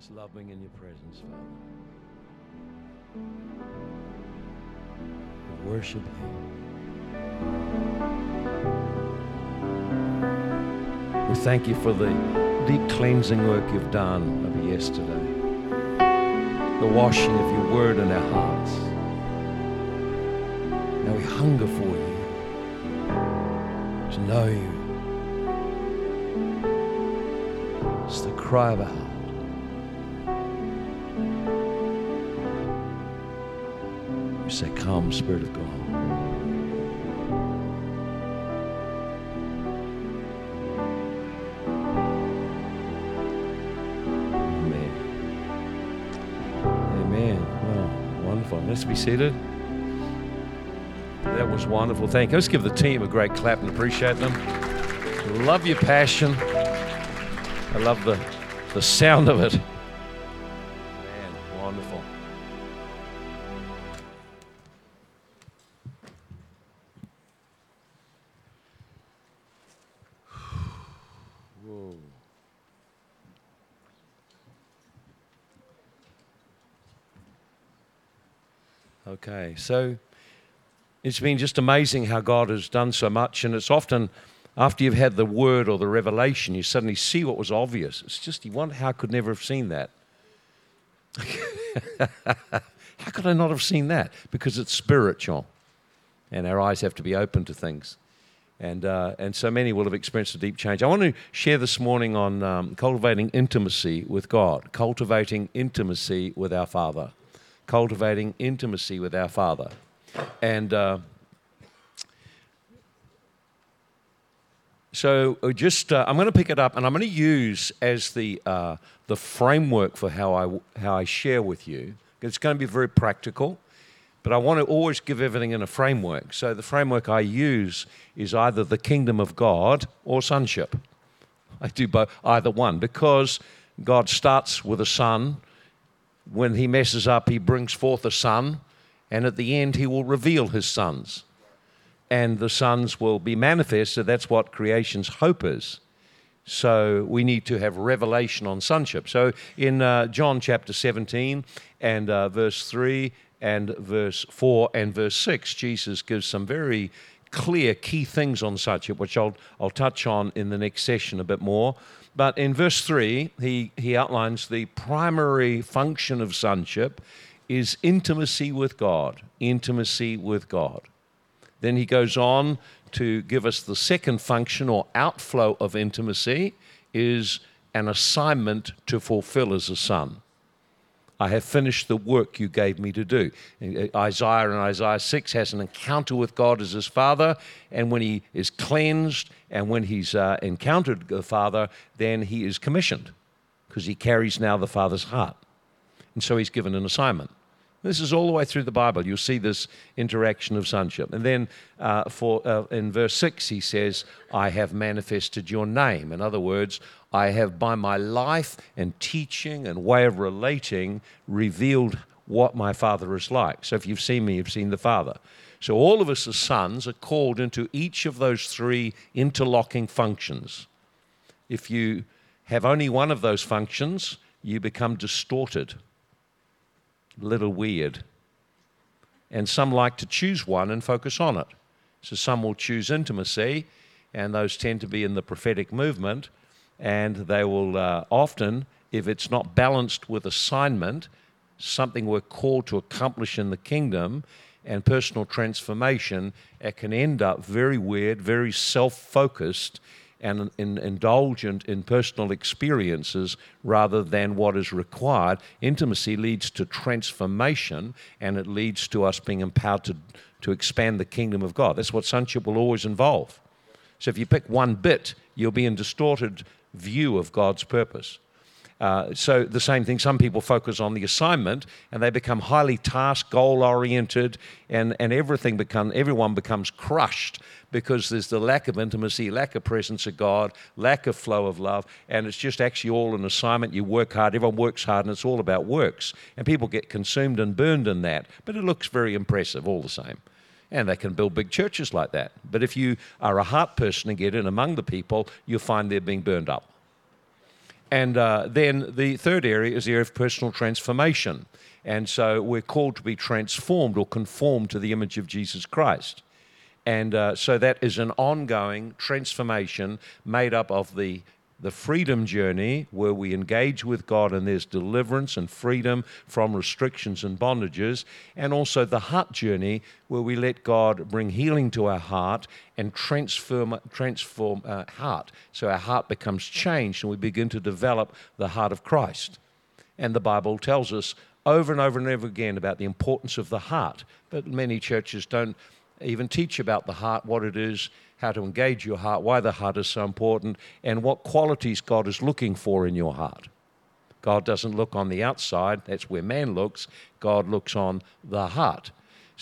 Just love being in your presence, Father. We worship you. We thank you for the deep cleansing work you've done of yesterday, the washing of your word in our hearts. Now we hunger for you, to know you. It's the cry of our heart. We say, Come, Spirit of God. Let's be seated. That was wonderful. Thank you. Let's give the team a great clap and appreciate them. Love your passion. I love the, the sound of it. So it's been just amazing how God has done so much, and it's often after you've had the word or the revelation, you suddenly see what was obvious. It's just you wonder how I could never have seen that. how could I not have seen that? Because it's spiritual, and our eyes have to be open to things. And, uh, and so many will have experienced a deep change. I want to share this morning on um, cultivating intimacy with God, cultivating intimacy with our Father, cultivating intimacy with our Father. And uh, so uh, just uh, I'm going to pick it up, and I'm going to use as the uh, the framework for how I how I share with you. It's going to be very practical, but I want to always give everything in a framework. So the framework I use is either the kingdom of God or sonship. I do both, either one because God starts with a son. When he messes up, he brings forth a son and at the end he will reveal his sons. And the sons will be manifested that's what creation's hope is. So we need to have revelation on sonship. So in uh, john chapter 17 and uh, verse 3 and verse 4 and verse 6 jesus gives some very clear key things on sonship which i'll, I'll touch on in the next session a bit more but in verse 3 he, he outlines the primary function of sonship is intimacy with God. Intimacy with God. Then he goes on to give us the second function or outflow of intimacy is an assignment to fulfill as a son. I have finished the work you gave me to do. Isaiah in Isaiah 6 has an encounter with God as his father, and when he is cleansed and when he's uh, encountered the father, then he is commissioned because he carries now the father's heart. And so he's given an assignment. This is all the way through the Bible. You'll see this interaction of sonship. And then uh, for, uh, in verse 6, he says, I have manifested your name. In other words, I have by my life and teaching and way of relating revealed what my Father is like. So if you've seen me, you've seen the Father. So all of us as sons are called into each of those three interlocking functions. If you have only one of those functions, you become distorted little weird. And some like to choose one and focus on it. So some will choose intimacy, and those tend to be in the prophetic movement, and they will uh, often, if it's not balanced with assignment, something we're called to accomplish in the kingdom and personal transformation, it can end up very weird, very self focused, and in, indulgent in personal experiences rather than what is required. Intimacy leads to transformation and it leads to us being empowered to, to expand the kingdom of God. That's what sonship will always involve. So if you pick one bit, you'll be in distorted view of God's purpose. Uh, so the same thing, some people focus on the assignment and they become highly task goal oriented and, and everything become, everyone becomes crushed because there's the lack of intimacy, lack of presence of God, lack of flow of love, and it's just actually all an assignment. You work hard, everyone works hard, and it's all about works. And people get consumed and burned in that, but it looks very impressive all the same. And they can build big churches like that. But if you are a heart person and get in among the people, you'll find they're being burned up. And uh, then the third area is the area of personal transformation. And so we're called to be transformed or conformed to the image of Jesus Christ. And uh, so that is an ongoing transformation made up of the the freedom journey where we engage with God and there's deliverance and freedom from restrictions and bondages, and also the heart journey where we let God bring healing to our heart and transform transform our heart. So our heart becomes changed and we begin to develop the heart of Christ. And the Bible tells us over and over and over again about the importance of the heart, but many churches don't even teach about the heart, what it is how to engage your heart, why the heart is so important, and what qualities God is looking for in your heart. God doesn't look on the outside, that's where man looks. God looks on the heart.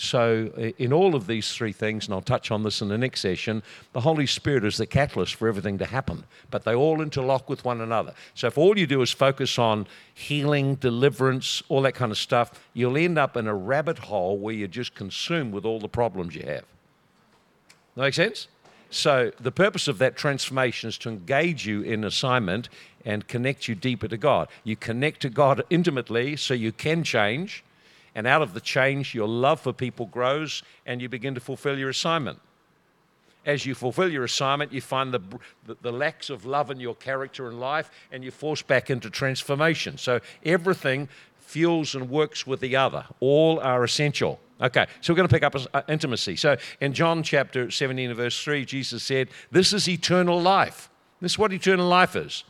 So, in all of these three things, and I'll touch on this in the next session, the Holy Spirit is the catalyst for everything to happen, but they all interlock with one another. So, if all you do is focus on healing, deliverance, all that kind of stuff, you'll end up in a rabbit hole where you're just consumed with all the problems you have. That make sense? So, the purpose of that transformation is to engage you in assignment and connect you deeper to God. You connect to God intimately so you can change, and out of the change, your love for people grows and you begin to fulfill your assignment. As you fulfill your assignment, you find the, the, the lacks of love in your character and life, and you force back into transformation. So, everything fuels and works with the other, all are essential. Okay, so we're going to pick up uh, intimacy. So in John chapter 17 verse 3, Jesus said, This is eternal life. This is what eternal life is.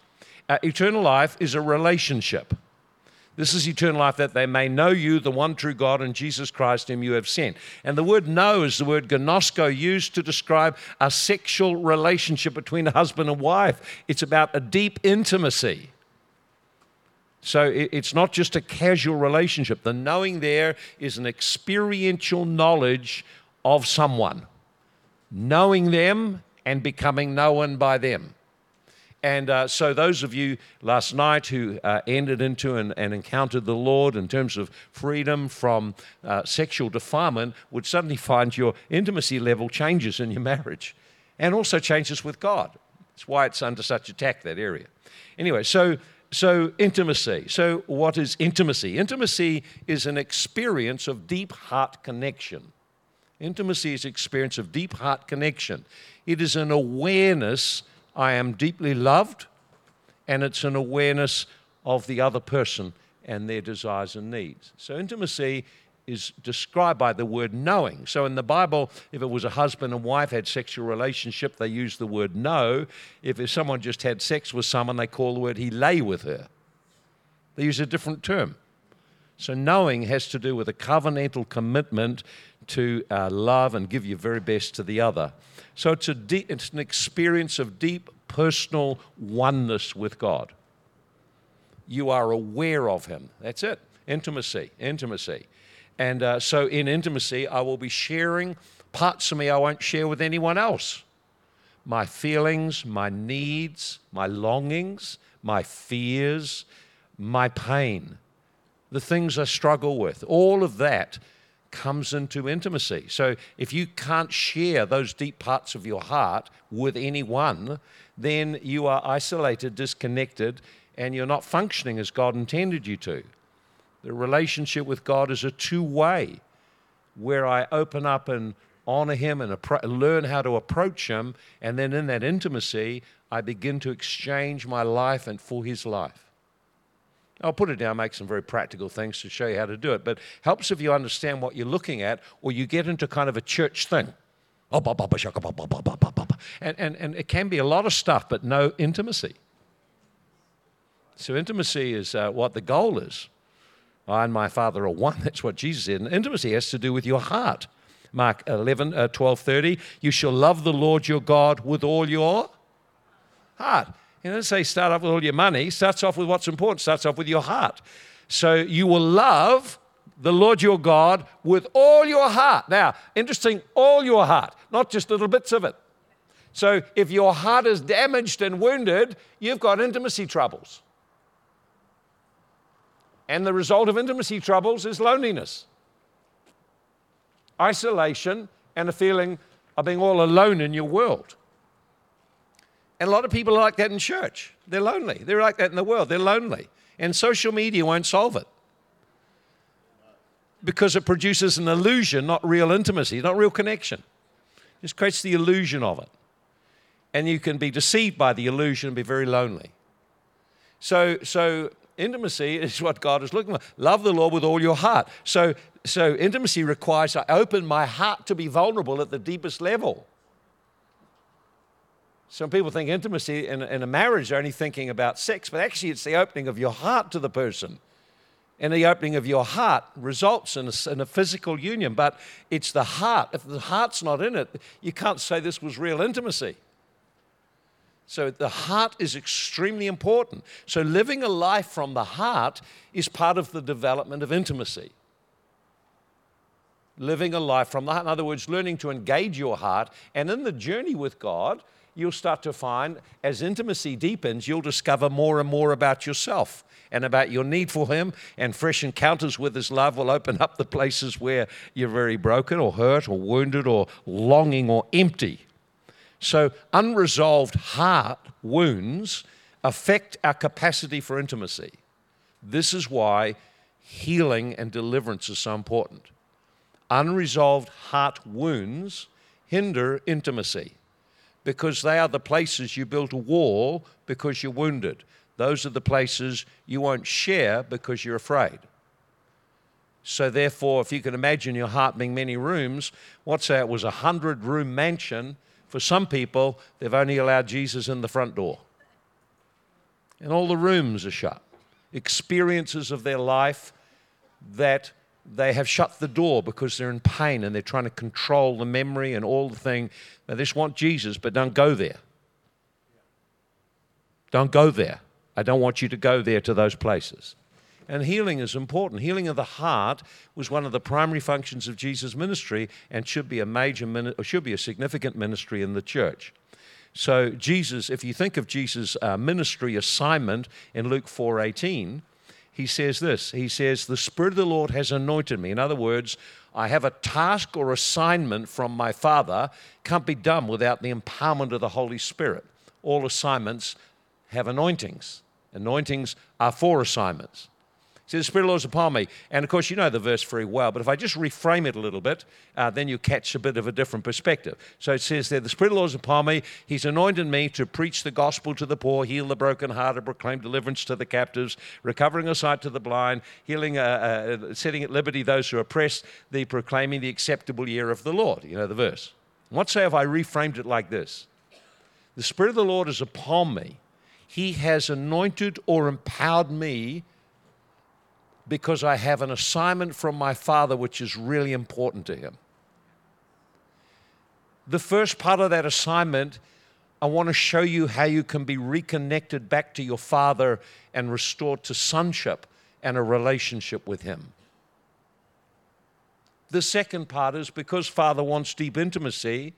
Uh, eternal life is a relationship. This is eternal life that they may know you, the one true God, and Jesus Christ, whom you have sent. And the word know is the word gnosko, used to describe a sexual relationship between a husband and wife. It's about a deep intimacy. So it's not just a casual relationship. The knowing there is an experiential knowledge of someone, knowing them and becoming known by them. And uh, so, those of you last night who uh, entered into and, and, encountered the Lord in terms of freedom from uh, sexual defilement would suddenly find your intimacy level changes in your marriage and also changes with God. That's why it's under such attack, that area. Anyway, so so, intimacy. So, what is intimacy? Intimacy is an experience of deep heart connection. Intimacy is experience of deep heart connection. It is an awareness I am deeply loved, and it's an awareness of the other person and their desires and needs. So, intimacy is described by the word knowing. So in the Bible, if it was a husband and wife had sexual relationship, they use the word know. If someone just had sex with someone, they call the word he lay with her. They use a different term. So knowing has to do with a covenantal commitment to uh, love and give your very best to the other. So it's, a deep, it's an experience of deep personal oneness with God. You are aware of Him. That's it. Intimacy, intimacy. And uh, so in intimacy, I will be sharing parts of me I won't share with anyone else. My feelings, my needs, my longings, my fears, my pain, the things I struggle with, all of that comes into intimacy. So if you can't share those deep parts of your heart with anyone, then you are isolated, disconnected, and you're not functioning as God intended you to. The relationship with God is a two way where I open up and honor Him and appro- learn how to approach Him. And then in that intimacy, I begin to exchange my life and for His life. I'll put it down, make some very practical things to show you how to do it, but helps if you understand what you're looking at, or you get into kind of a church thing. And, and, and it can be a lot of stuff, but no intimacy. So, intimacy is uh, what the goal is. I and my Father are one. That's what Jesus said. And intimacy has to do with your heart. Mark 11, uh, 12, 30. You shall love the Lord your God with all your heart. You know, say start off with all your money. Starts off with what's important. Starts off with your heart. So you will love the Lord your God with all your heart. Now, interesting, all your heart, not just little bits of it. So if your heart is damaged and wounded, you've got intimacy troubles. And the result of intimacy troubles is loneliness, isolation, and a feeling of being all alone in your world. And a lot of people are like that in church. They're lonely. They're like that in the world. They're lonely. And social media won't solve it because it produces an illusion, not real intimacy, not real connection. It just creates the illusion of it. And you can be deceived by the illusion and be very lonely. So, so intimacy is what God is looking for. Love the Lord with all your heart. So, so intimacy requires I open my heart to be vulnerable at the deepest level. Some people think intimacy in, in a marriage, they're only thinking about sex, but actually it's the opening of your heart to the person. And the opening of your heart results in a, in a, physical union, but it's the heart. If the heart's not in it, you can't say this was real intimacy. So the heart is extremely important. So living a life from the heart is part of the development of intimacy. Living a life from the heart. In other words, learning to engage your heart. And in the journey with God, you'll start to find as intimacy deepens, you'll discover more and more about yourself and about your need for Him. And fresh encounters with His love will open up the places where you're very broken or hurt or wounded or longing or empty. So, unresolved heart wounds affect our capacity for intimacy. This is why healing and deliverance is so important. Unresolved heart wounds hinder intimacy because they are the places you built a wall because you're wounded. Those are the places you won't share because you're afraid. So, therefore, if you can imagine your heart being many rooms, what's that? It was a hundred room mansion. For some people, they've only allowed Jesus in the front door. And all the rooms are shut. Experiences of their life that they have shut the door because they're in pain and they're trying to control the memory and all the thing. They just want Jesus, but don't go there. Don't go there. I don't want you to go there to those places. And healing is important. Healing of the heart was one of the primary functions of Jesus' ministry and should be a major or should be a significant ministry in the church. So Jesus, if you think of Jesus' uh, ministry assignment in Luke 4:18, he says this He says, The Spirit of the Lord has anointed me. In other words, I have a task or assignment from my Father, can't be done without the empowerment of the Holy Spirit. All assignments have anointings. Anointings are for assignments. See, the Spirit of the Lord is upon me. And of course, you know the verse very well, but if I just reframe it a little bit, uh, then you catch a bit of a different perspective. So it says there, the Spirit of the Lord is upon me. He's anointed me to preach the gospel to the poor, heal the brokenhearted, proclaim deliverance to the captives, recovering a sight to the blind, healing, uh, uh, setting at liberty those who are oppressed, the proclaiming the acceptable year of the Lord. You know the verse. What say if I reframed it like this? The Spirit of the Lord is upon me. He has anointed or empowered me because I have an assignment from my Father which is really important to Him. The first part of that assignment, I want to show you how you can be reconnected back to your Father and restored to sonship and a relationship with Him. The second part is because Father wants deep intimacy,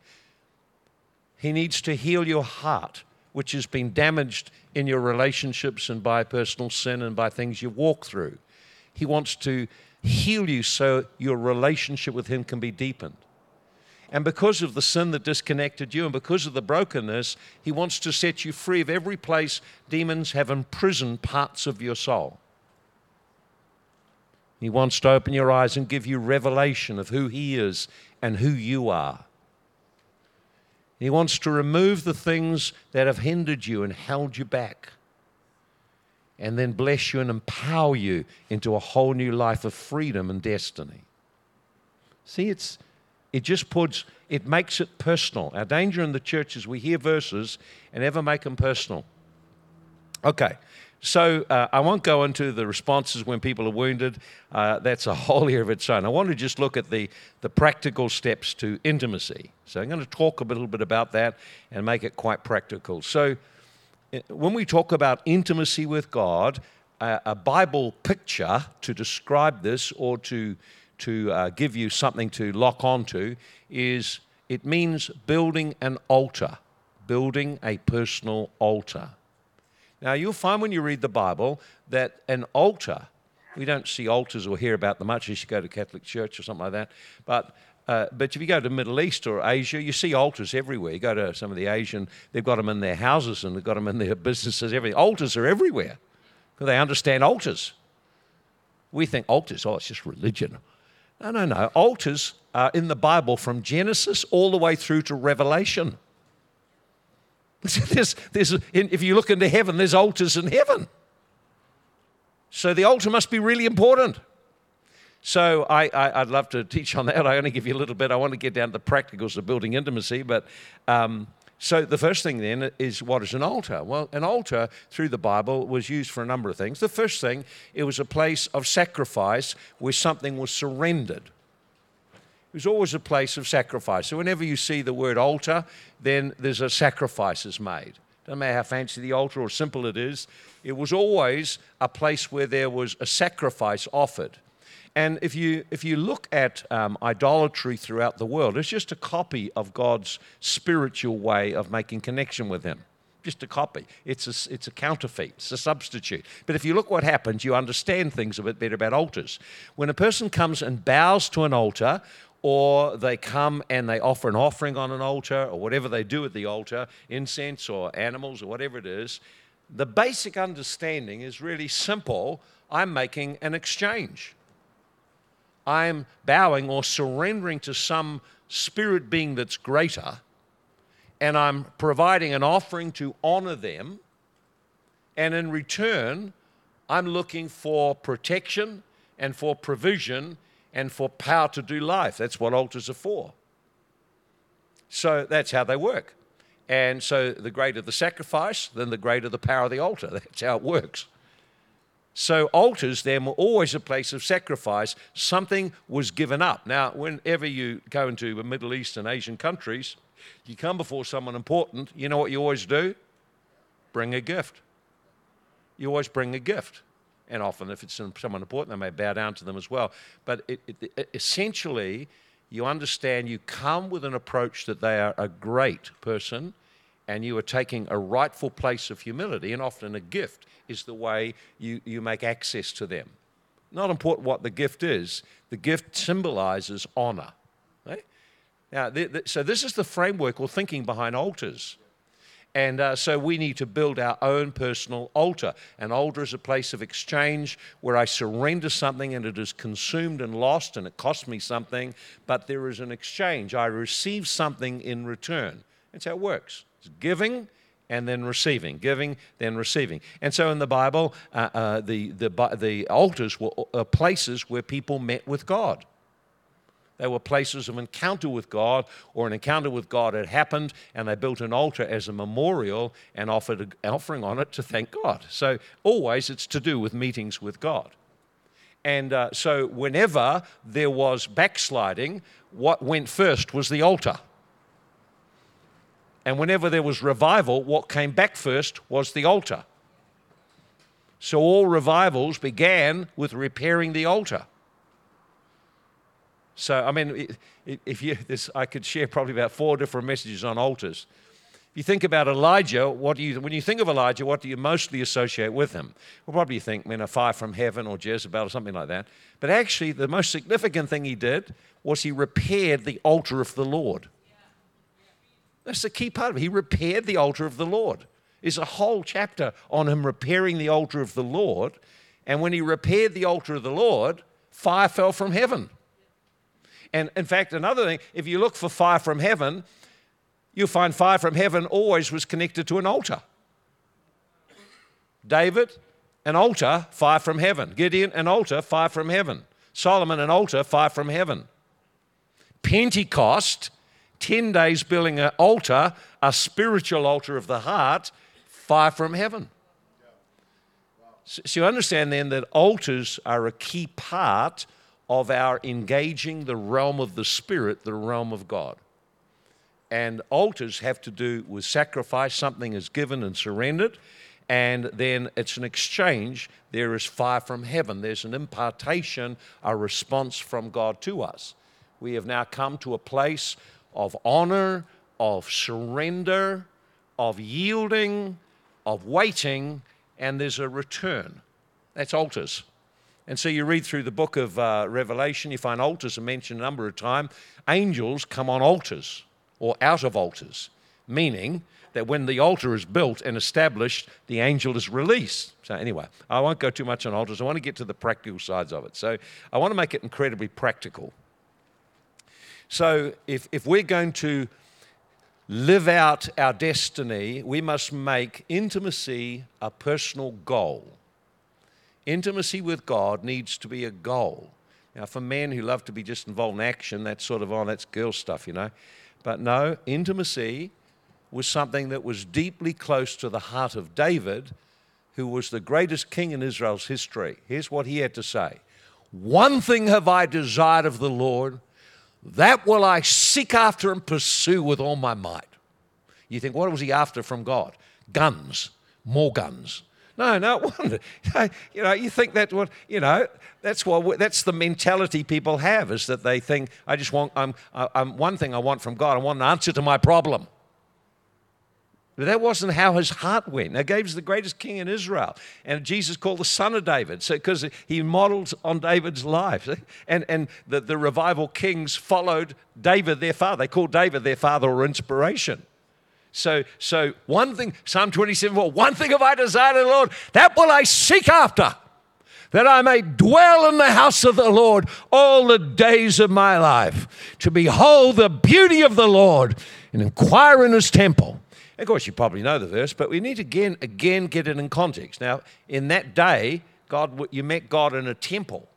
He needs to heal your heart, which has been damaged in your relationships and by personal sin and by things you've walked through. He wants to heal you so your relationship with Him can be deepened. And because of the sin that disconnected you and because of the brokenness, He wants to set you free of every place demons have imprisoned parts of your soul. He wants to open your eyes and give you revelation of who He is and who you are. He wants to remove the things that have hindered you and held you back and then bless you and empower you into a whole new life of freedom and destiny. See, it's, it just puts, it makes it personal. Our danger in the church is we hear verses and never make them personal. Okay, so uh, I won't go into the responses when people are wounded. Uh, that's a whole year of its own. I want to just look at the, the practical steps to intimacy. So I'm going to talk a little bit about that and make it quite practical. So, when we talk about intimacy with God, a, a Bible picture to describe this or to, to uh, give you something to lock onto is it means building an altar, building a personal altar. Now, you'll find when you read the Bible that an altar, we don't see altars or hear about them much as you go to Catholic church or something like that, but uh, but if you go to the Middle East or Asia, you see altars everywhere. You go to some of the Asian, they've got them in their houses and they've got them in their businesses. Everything altars are everywhere because they understand altars. We think altars, oh, it's just religion. No, no, no. Altars are in the Bible from Genesis all the way through to Revelation. there's, there's, if you look into heaven, there's altars in heaven. So the altar must be really important. So I, I, would love to teach on that. I only give you a little bit. I want to get down to the practicals of building intimacy. But um, so the first thing then is what is an altar? Well, an altar through the Bible was used for a number of things. The first thing, it was a place of sacrifice where something was surrendered. It was always a place of sacrifice. So whenever you see the word altar, then there's a sacrifice is made. Doesn't matter how fancy the altar or simple it is, it was always a place where there was a sacrifice offered. And if you, if you look at um, idolatry throughout the world, it's just a copy of God's spiritual way of making connection with Him. Just a copy. It's a, it's a counterfeit, it's a substitute. But if you look what happens, you understand things a bit better about altars. When a person comes and bows to an altar, or they come and they offer an offering on an altar, or whatever they do at the altar, incense or animals or whatever it is, the basic understanding is really simple. I'm making an exchange. I'm bowing or surrendering to some spirit being that's greater, and I'm providing an offering to honor them. And in return, I'm looking for protection and for provision and for power to do life. That's what altars are for. So that's how they work. And so the greater the sacrifice, then the greater the power of the altar. That's how it works. So altars then were always a place of sacrifice. Something was given up. Now, whenever you go into the Middle East and Asian countries, you come before someone important, you know what you always do? Bring a gift. You always bring a gift. And often, if it's someone important, they may bow down to them as well. But it, it, it, essentially, you understand you come with an approach that they are a great person and you are taking a rightful place of humility, and often a gift is the way you, you make access to them. Not important what the gift is, the gift symbolizes honor. Right? Now, th- th- so this is the framework or thinking behind altars. And uh, so we need to build our own personal altar. An altar is a place of exchange where I surrender something and it is consumed and lost and it costs me something, but there is an exchange. I receive something in return. That's how it works. It's giving and then receiving, giving, then receiving. And so in the Bible, uh, uh, the, the, the altars were uh, places where people met with God. They were places of encounter with God, or an encounter with God had happened, and they built an altar as a memorial and offered an offering on it to thank God. So always it's to do with meetings with God. And uh, so whenever there was backsliding, what went first was the altar. And whenever there was revival, what came back first was the altar. So all revivals began with repairing the altar. So, I mean, if you, this, I could share probably about four different messages on altars. If you think about Elijah, what do you, when you think of Elijah, what do you mostly associate with him? Well, probably you think, man, a fire from heaven or Jezebel or something like that. But actually, the most significant thing he did was he repaired the altar of the Lord. That's the key part of it. He repaired the altar of the Lord. There's a whole chapter on him repairing the altar of the Lord. And when he repaired the altar of the Lord, fire fell from heaven. And in fact, another thing, if you look for fire from heaven, you'll find fire from heaven always was connected to an altar. David, an altar, fire from heaven. Gideon, an altar, fire from heaven. Solomon, an altar, fire from heaven. Pentecost, 10 days building an altar, a spiritual altar of the heart, fire from heaven. So you understand then that altars are a key part of our engaging the realm of the Spirit, the realm of God. And altars have to do with sacrifice, something is given and surrendered, and then it's an exchange. There is fire from heaven, there's an impartation, a response from God to us. We have now come to a place of honor, of surrender, of yielding, of waiting, and there's a return. That's altars. And so you read through the book of uh, Revelation, you find altars are mentioned a number of times. Angels come on altars or out of altars, meaning that when the altar is built and established, the angel is released. So, anyway, I won't go too much on altars. I want to get to the practical sides of it. So, I want to make it incredibly practical. So, if, if we're going to live out our destiny, we must make intimacy a personal goal. Intimacy with God needs to be a goal. Now, for men who love to be just involved in action, that's sort of oh, that's girl stuff, you know. But no, intimacy was something that was deeply close to the heart of David, who was the greatest king in Israel's history. Here's what he had to say One thing have I desired of the Lord, that will I seek after and pursue with all my might. You think, what was he after from God? Guns, more guns. No, no wonder. You know, you think that what you know. That's what that's the mentality people have is that they think I just want. I'm, I'm one thing I want from God. I want an answer to my problem. But that wasn't how his heart went. Now, David's the greatest king in Israel, and Jesus called the son of David, so because he modeled on David's life. And, and the, the revival kings followed David, their father. They called David their father or inspiration. So, so one thing, Psalm 27, well, one thing have I desired of the Lord, that will I seek after, that I may dwell in the house of the Lord all the days of my life, to behold the beauty of the Lord and inquire in his temple. Of course, you probably know the verse, but we need to again, again get it in context. Now, in that day, God, you met God in a temple.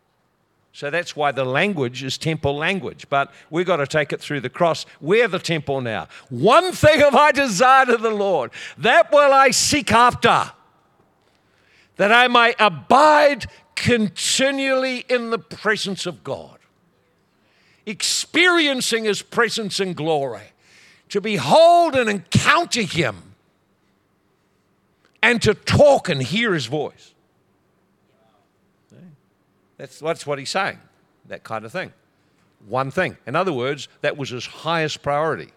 So that's why the language is temple language. But we've got to take it through the cross. We're the temple now. One thing have I desired of the Lord, that will I seek after, that I may abide continually in the presence of God, experiencing His presence and glory, to behold and encounter Him, and to talk and hear His voice. That's, that's what he's saying, that kind of thing. One thing. In other words, that was his highest priority.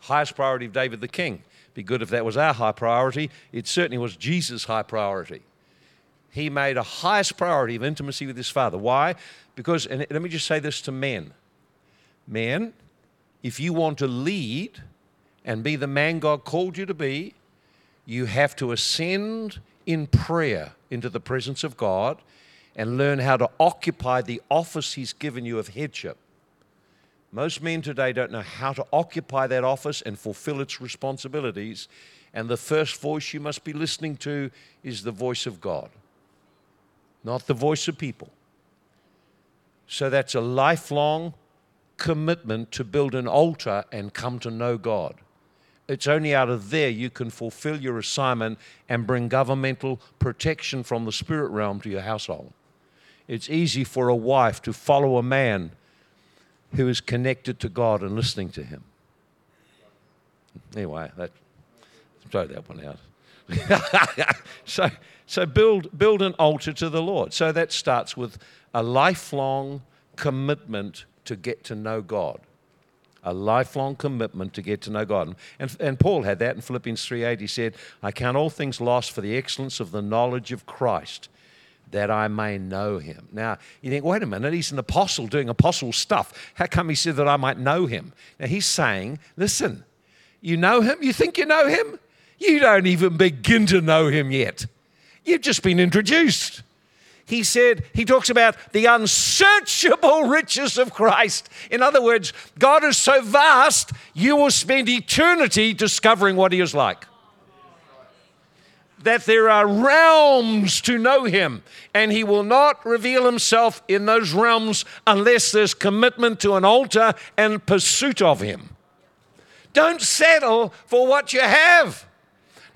Highest priority of David the king. Be good if that was our high priority. It certainly was Jesus' high priority. He made a highest priority of intimacy with his father. Why? Because, and let me just say this to men men, if you want to lead and be the man God called you to be, you have to ascend in prayer into the presence of God and learn how to occupy the office He's given you of headship. Most men today don't know how to occupy that office and fulfill its responsibilities. And the first voice you must be listening to is the voice of God, not the voice of people. So that's a lifelong commitment to build an altar and come to know God. It's only out of there you can fulfill your assignment and bring governmental protection from the spirit realm to your household. It's easy for a wife to follow a man who is connected to God and listening to him. Anyway, that, throw that one out. so, so build, build an altar to the Lord. So that starts with a lifelong commitment to get to know God a lifelong commitment to get to know God. And, and Paul had that in Philippians 3.8. He said, I count all things lost for the excellence of the knowledge of Christ, that I may know him. Now, you think, wait a minute, he's an apostle doing apostle stuff. How come he said that I might know him? Now, he's saying, listen, you know him? You think you know him? You don't even begin to know him yet. You've just been introduced he said, he talks about the unsearchable riches of Christ. In other words, God is so vast, you will spend eternity discovering what he is like. That there are realms to know him, and he will not reveal himself in those realms unless there's commitment to an altar and pursuit of him. Don't settle for what you have.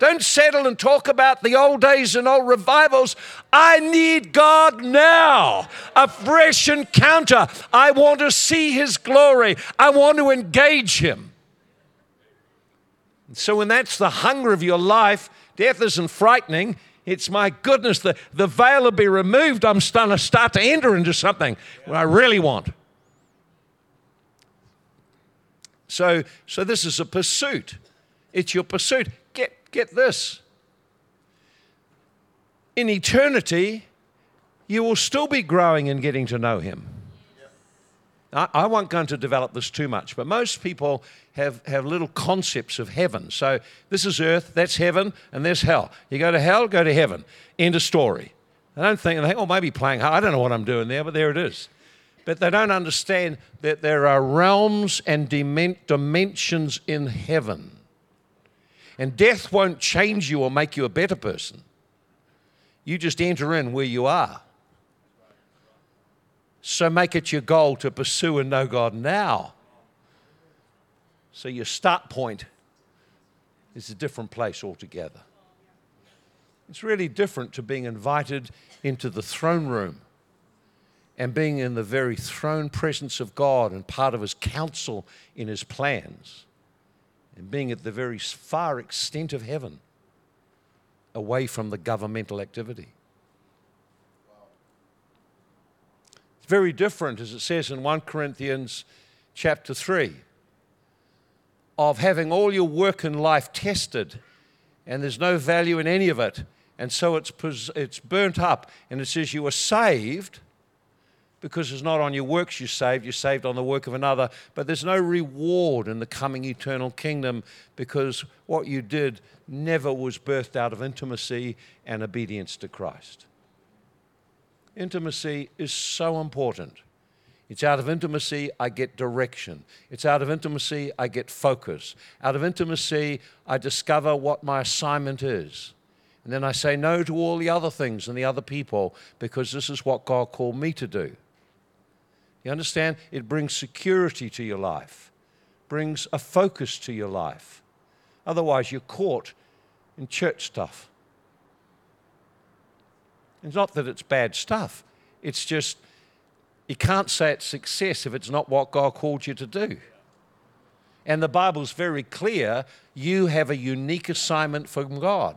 Don't settle and talk about the old days and old revivals. I need God now, a fresh encounter. I want to see His glory, I want to engage Him. So, when that's the hunger of your life, death isn't frightening. It's my goodness, the, the veil will be removed. I'm starting to start to enter into something what I really want. So, so this is a pursuit. It's your pursuit. Get this in eternity, you will still be growing and getting to know Him. I, won't go into develop this too much, but most people have, have little concepts of heaven. So this is earth, that's heaven, and there's hell. You go to hell, go to heaven. End of story. I don't think, they think, oh, maybe playing, hard. I don't know what I'm doing there, but there it is. But they don't understand that there are realms and dimensions in heaven. And death won't change you or make you a better person. You just enter in where you are. So make it your goal to pursue and know God now. So your start point is a different place altogether. It's really different to being invited into the throne room and being in the very throne presence of God and part of His counsel in His plans and being at the very far extent of heaven away from the governmental activity. It's very different, as it says in 1 Corinthians chapter 3, of having all your work in life tested, and there's no value in any of it, and so it's, it's burnt up. And it says you are saved because it's not on your works you're saved, you're saved on the work of another, but there's no reward in the coming eternal kingdom because what you did never was birthed out of intimacy and obedience to Christ. Intimacy is so important. It's out of intimacy I get direction. It's out of intimacy I get focus. Out of intimacy I discover what my assignment is. And then I say no to all the other things and the other people because this is what God called me to do. You understand? It brings security to your life, brings a focus to your life. Otherwise, you're caught in church stuff. It's not that it's bad stuff, it's just you can't say it's success if it's not what God called you to do. And the Bible's very clear you have a unique assignment from God.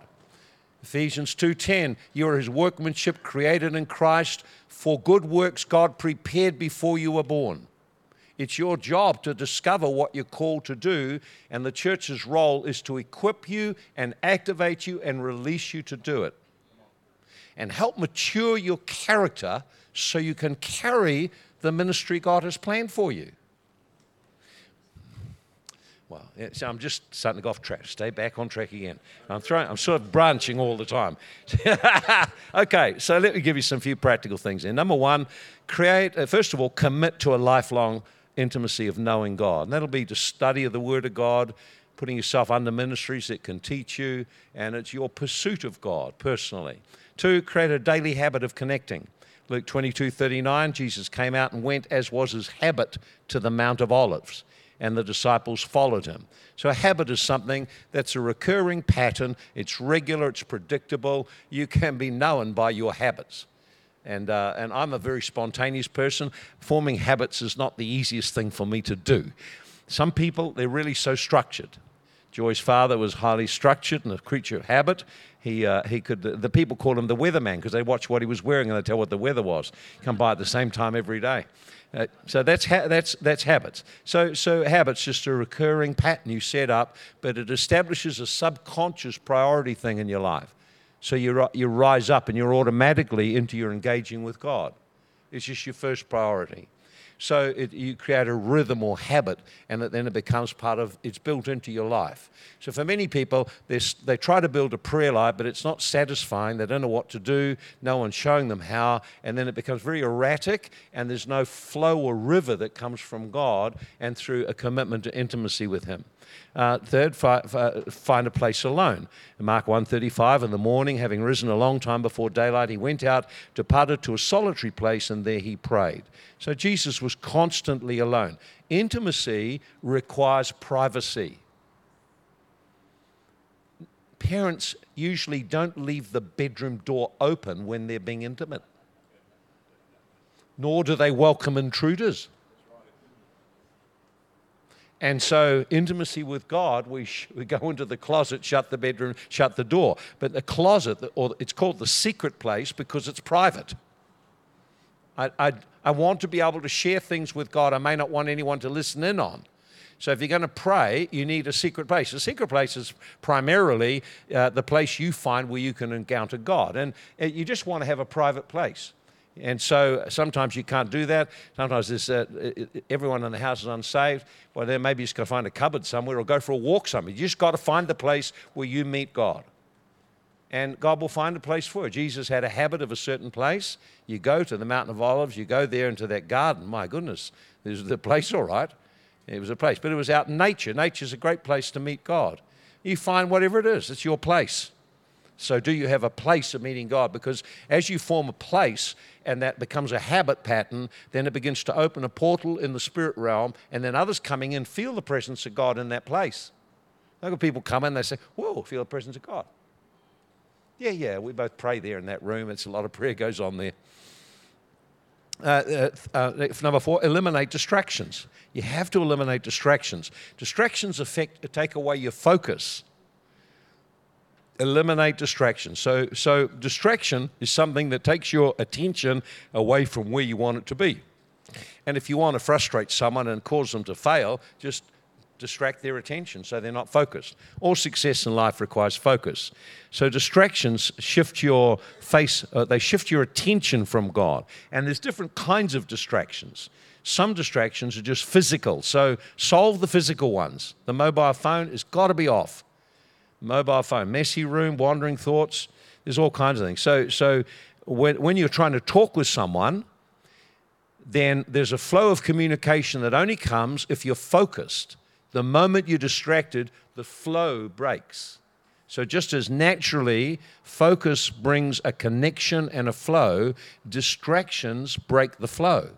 Ephesians 2:10 you are his workmanship created in Christ for good works God prepared before you were born. It's your job to discover what you're called to do, and the church's role is to equip you and activate you and release you to do it and help mature your character so you can carry the ministry God has planned for you. Well, so I'm just starting to go off track. Stay back on track again. I'm throwing, I'm sort of branching all the time. okay, so let me give you some few practical things. And number one, create, uh, first of all, commit to a lifelong intimacy of knowing God. And that'll be to study of the Word of God, putting yourself under ministries that can teach you, and it's your pursuit of God personally. Two, create a daily habit of connecting. Luke 22 39, Jesus came out and went, as was his habit, to the Mount of Olives, and the disciples followed him. So, a habit is something that's a recurring pattern, it's regular, it's predictable. You can be known by your habits. And, uh, and I'm a very spontaneous person. Forming habits is not the easiest thing for me to do. Some people, they're really so structured. Joy's father was highly structured and a creature of habit. He, uh, he could, the people called him the weatherman because they watch what he was wearing and they tell what the weather was. Come by at the same time every day. Uh, so that's, ha- that's, that's habits. So, so habits just a recurring pattern you set up, but it establishes a subconscious priority thing in your life. So you, you rise up and you're automatically into your engaging with God. It's just your first priority. So it, you create a rhythm or habit, and it, then it becomes part of, it's built into your life. So for many people, they try to build a prayer life, but it's not satisfying. They don't know what to do. No one's showing them how. And then it becomes very erratic, and there's no flow or river that comes from God and through a commitment to intimacy with Him. Uh, third, fi- fi- find a place alone. In Mark 135, in the morning, having risen a long time before daylight, he went out, departed to a solitary place, and there he prayed. So Jesus was constantly alone. Intimacy requires privacy. Parents usually don't leave the bedroom door open when they're being intimate, nor do they welcome intruders. And so, intimacy with God, we, sh- we go into the closet, shut the bedroom, shut the door. But the closet, or it's called the secret place because it's private. I, I, I want to be able to share things with God I may not want anyone to listen in on. So, if you're going to pray, you need a secret place. A secret place is primarily uh, the place you find where you can encounter God. And uh, you just want to have a private place. And so sometimes you can't do that. Sometimes there's, uh, everyone in the house is unsaved. Well, then maybe you just got to find a cupboard somewhere or go for a walk somewhere. You just got to find the place where you meet God. And God will find a place for you. Jesus had a habit of a certain place. You go to the Mountain of Olives, you go there into that garden. My goodness, there's the place, all right. It was a place, but it was out in nature. Nature's a great place to meet God. You find whatever it is, it's your place. So, do you have a place of meeting God? Because as you form a place and that becomes a habit pattern, then it begins to open a portal in the spirit realm, and then others coming in feel the presence of God in that place. Got people come in, they say, Whoa, feel the presence of God. Yeah, yeah, we both pray there in that room. It's a lot of prayer goes on there. Uh, uh, uh, number four, eliminate distractions. You have to eliminate distractions. Distractions affect, take away your focus eliminate distraction. So, so distraction is something that takes your attention away from where you want it to be. And if you want to frustrate someone and cause them to fail, just distract their attention so they're not focused. All success in life requires focus. So distractions shift your face, uh, they shift your attention from God. And there's different kinds of distractions. Some distractions are just physical. So solve the physical ones. The mobile phone has got to be off mobile phone, messy room, wandering thoughts. There's all kinds of things. So, so when, when you're trying to talk with someone, then there's a flow of communication that only comes if you're focused. The moment you're distracted, the flow breaks. So, just as naturally, focus brings a connection and a flow, distractions break the flow.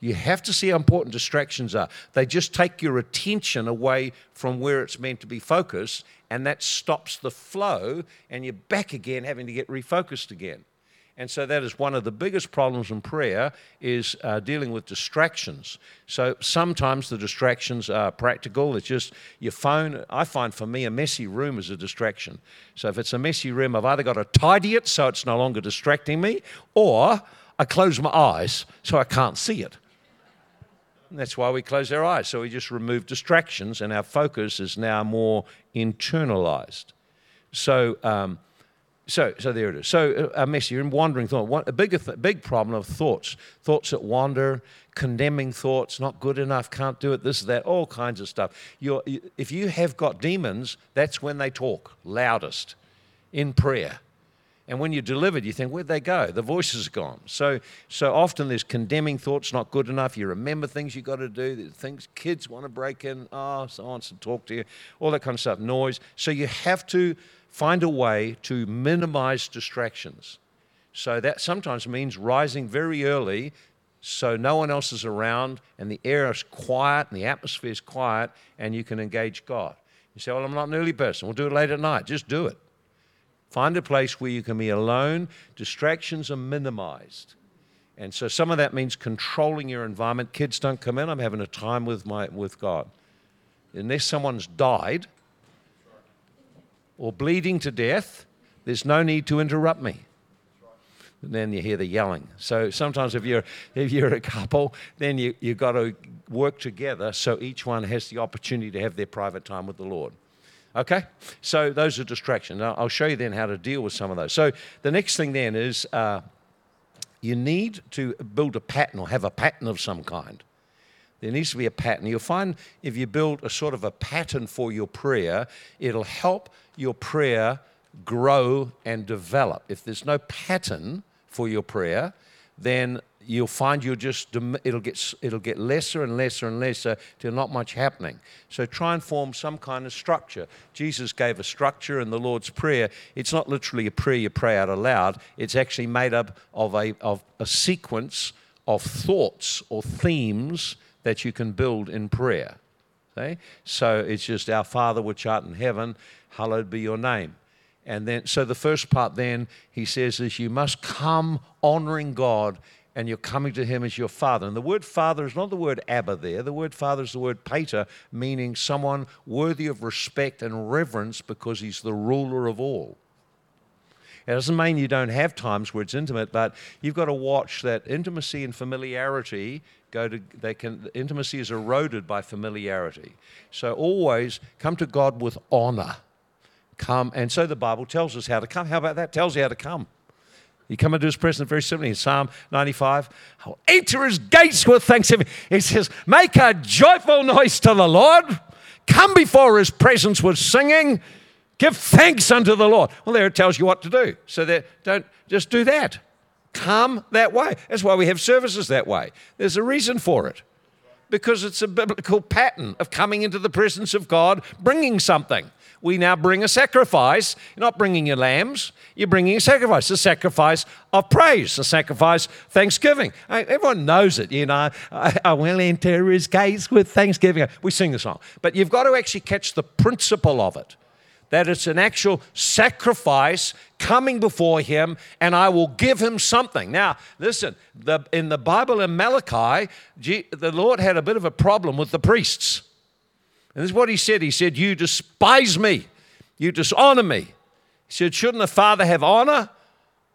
You have to see how important distractions are. They just take your attention away from where it's meant to be focused, and that stops the flow, and you're back again having to get refocused again. And so that is one of the biggest problems in prayer is uh, dealing with distractions. So sometimes the distractions are practical. It's just your phone. I find for me a messy room is a distraction. So if it's a messy room, I've either got to tidy it so it's no longer distracting me, or I close my eyes so I can't see it. That's why we close our eyes. So we just remove distractions, and our focus is now more internalized. So, um, so, so there it is. So uh, a mess. You're in wandering thought. A big, big problem of thoughts. Thoughts that wander, condemning thoughts, not good enough, can't do it, this, that, all kinds of stuff. You're, if you have got demons, that's when they talk loudest in prayer. And when you're delivered, you think, where'd they go? The voice is gone. So, so often there's condemning thoughts, not good enough. You remember things you got to do, things kids want to break in. Oh, someone wants to talk to you, all that kind of stuff, noise. So you have to find a way to minimize distractions. So that sometimes means rising very early so no one else is around and the air is quiet and the atmosphere is quiet and you can engage God. You say, Well, I'm not an early person. We'll do it late at night. Just do it. Find a place where you can be alone. Distractions are minimized. And so some of that means controlling your environment. Kids don't come in. I'm having a time with, my, with God. Unless someone's died or bleeding to death, there's no need to interrupt me. And then you hear the yelling. So sometimes if you're, if you're a couple, then you, you've got to work together so each one has the opportunity to have their private time with the Lord. Okay? So those are distractions. I'll show you then how to deal with some of those. So the next thing then is uh, you need to build a pattern or have a pattern of some kind. There needs to be a pattern. You'll find if you build a sort of a pattern for your prayer, it'll help your prayer grow and develop. If there's no pattern for your prayer, then you'll find you'll just it'll get it'll get lesser and lesser and lesser till not much happening. So try and form some kind of structure. Jesus gave a structure in the Lord's Prayer. It's not literally a prayer you pray out aloud. It's actually made up of a of a sequence of thoughts or themes that you can build in prayer. Okay? So it's just our Father which art in heaven, hallowed be your name. And then, so the first part then, he says, is you must come honoring God and you're coming to him as your father. And the word father is not the word Abba there. The word father is the word pater, meaning someone worthy of respect and reverence because he's the ruler of all. It doesn't mean you don't have times where it's intimate, but you've got to watch that intimacy and familiarity go to they can intimacy is eroded by familiarity. So always come to God with honor. Come and so the Bible tells us how to come. How about that? Tells you how to come. You come into his presence very simply in Psalm 95. I'll enter his gates with thanksgiving. He says, Make a joyful noise to the Lord. Come before his presence with singing. Give thanks unto the Lord. Well, there it tells you what to do. So that don't just do that. Come that way. That's why we have services that way. There's a reason for it. Because it's a biblical pattern of coming into the presence of God, bringing something we now bring a sacrifice. You're not bringing your lambs, you're bringing a sacrifice, a sacrifice of praise, a sacrifice thanksgiving. Everyone knows it, you know. I will enter his gates with thanksgiving. We sing the song. But you've got to actually catch the principle of it that it's an actual sacrifice coming before him and I will give him something. Now, listen, the, in the Bible in Malachi, the Lord had a bit of a problem with the priests. And this is what he said. He said, You despise me, you dishonor me. He said, Shouldn't a father have honor?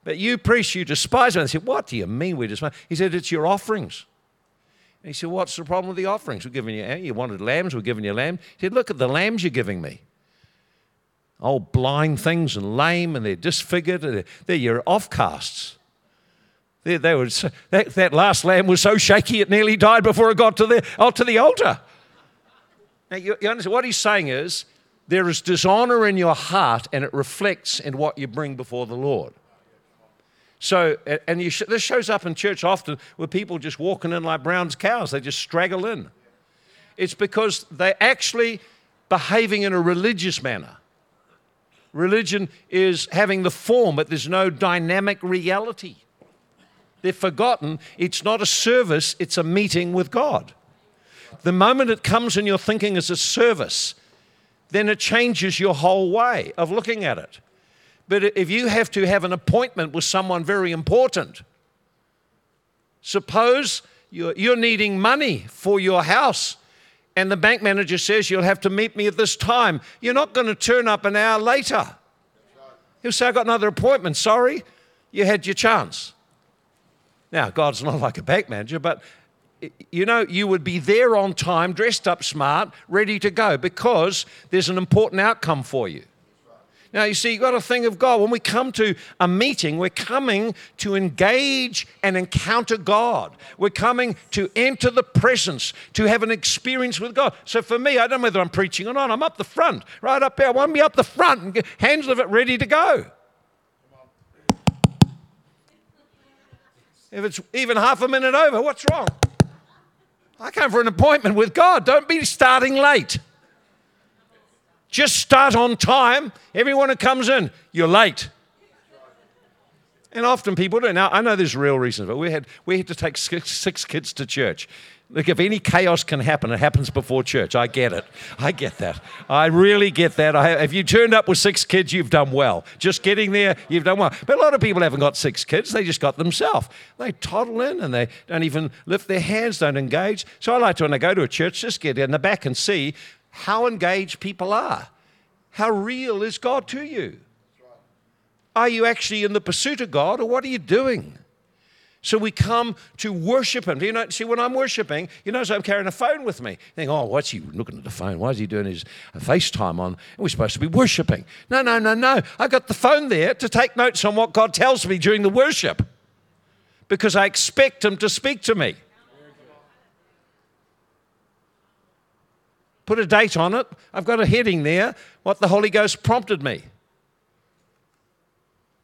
But you priests, you despise me. And I said, What do you mean we despise? He said, It's your offerings. And he said, What's the problem with the offerings? We're giving you, eh, you wanted lambs, we're giving you lambs. He said, Look at the lambs you're giving me. Old blind things and lame, and they're disfigured, and they're, they're your offcasts. They, they were, that, that last lamb was so shaky it nearly died before it got to the, to the altar. Now, you, you understand what he's saying is there is dishonor in your heart and it reflects in what you bring before the Lord. So, and sh- this shows up in church often with people just walking in like Brown's cows, they just straggle in. It's because they're actually behaving in a religious manner. Religion is having the form, but there's no dynamic reality. They've forgotten it's not a service, it's a meeting with God. The moment it comes in your thinking as a service, then it changes your whole way of looking at it. But if you have to have an appointment with someone very important, suppose you're, you're needing money for your house and the bank manager says you'll have to meet me at this time. You're not going to turn up an hour later. He'll say, I've got another appointment. Sorry, you had your chance. Now, God's not like a bank manager, but you know, you would be there on time, dressed up smart, ready to go because there's an important outcome for you. Now, you see, you've got a thing of God. When we come to a meeting, we're coming to engage and encounter God. We're coming to enter the presence, to have an experience with God. So for me, I don't know whether I'm preaching or not. I'm up the front, right up there. I want to be up the front and hands of it ready to go. If it's even half a minute over, what's wrong? I came for an appointment with God. Don't be starting late. Just start on time. Everyone who comes in, you're late. And often people do. Now, I know there's real reasons, but we had, we had to take six, six kids to church. Look, if any chaos can happen, it happens before church. I get it. I get that. I really get that. I, if you turned up with six kids, you've done well. Just getting there, you've done well. But a lot of people haven't got six kids, they just got themselves. They toddle in and they don't even lift their hands, don't engage. So I like to, when I go to a church, just get in the back and see how engaged people are. How real is God to you? Are you actually in the pursuit of God or what are you doing? So we come to worship Him. Do you know? See, when I'm worshiping, you notice I'm carrying a phone with me. You think, oh, what's he looking at the phone? Why is he doing his FaceTime on? We're supposed to be worshiping. No, no, no, no. I got the phone there to take notes on what God tells me during the worship because I expect Him to speak to me. Put a date on it. I've got a heading there, what the Holy Ghost prompted me.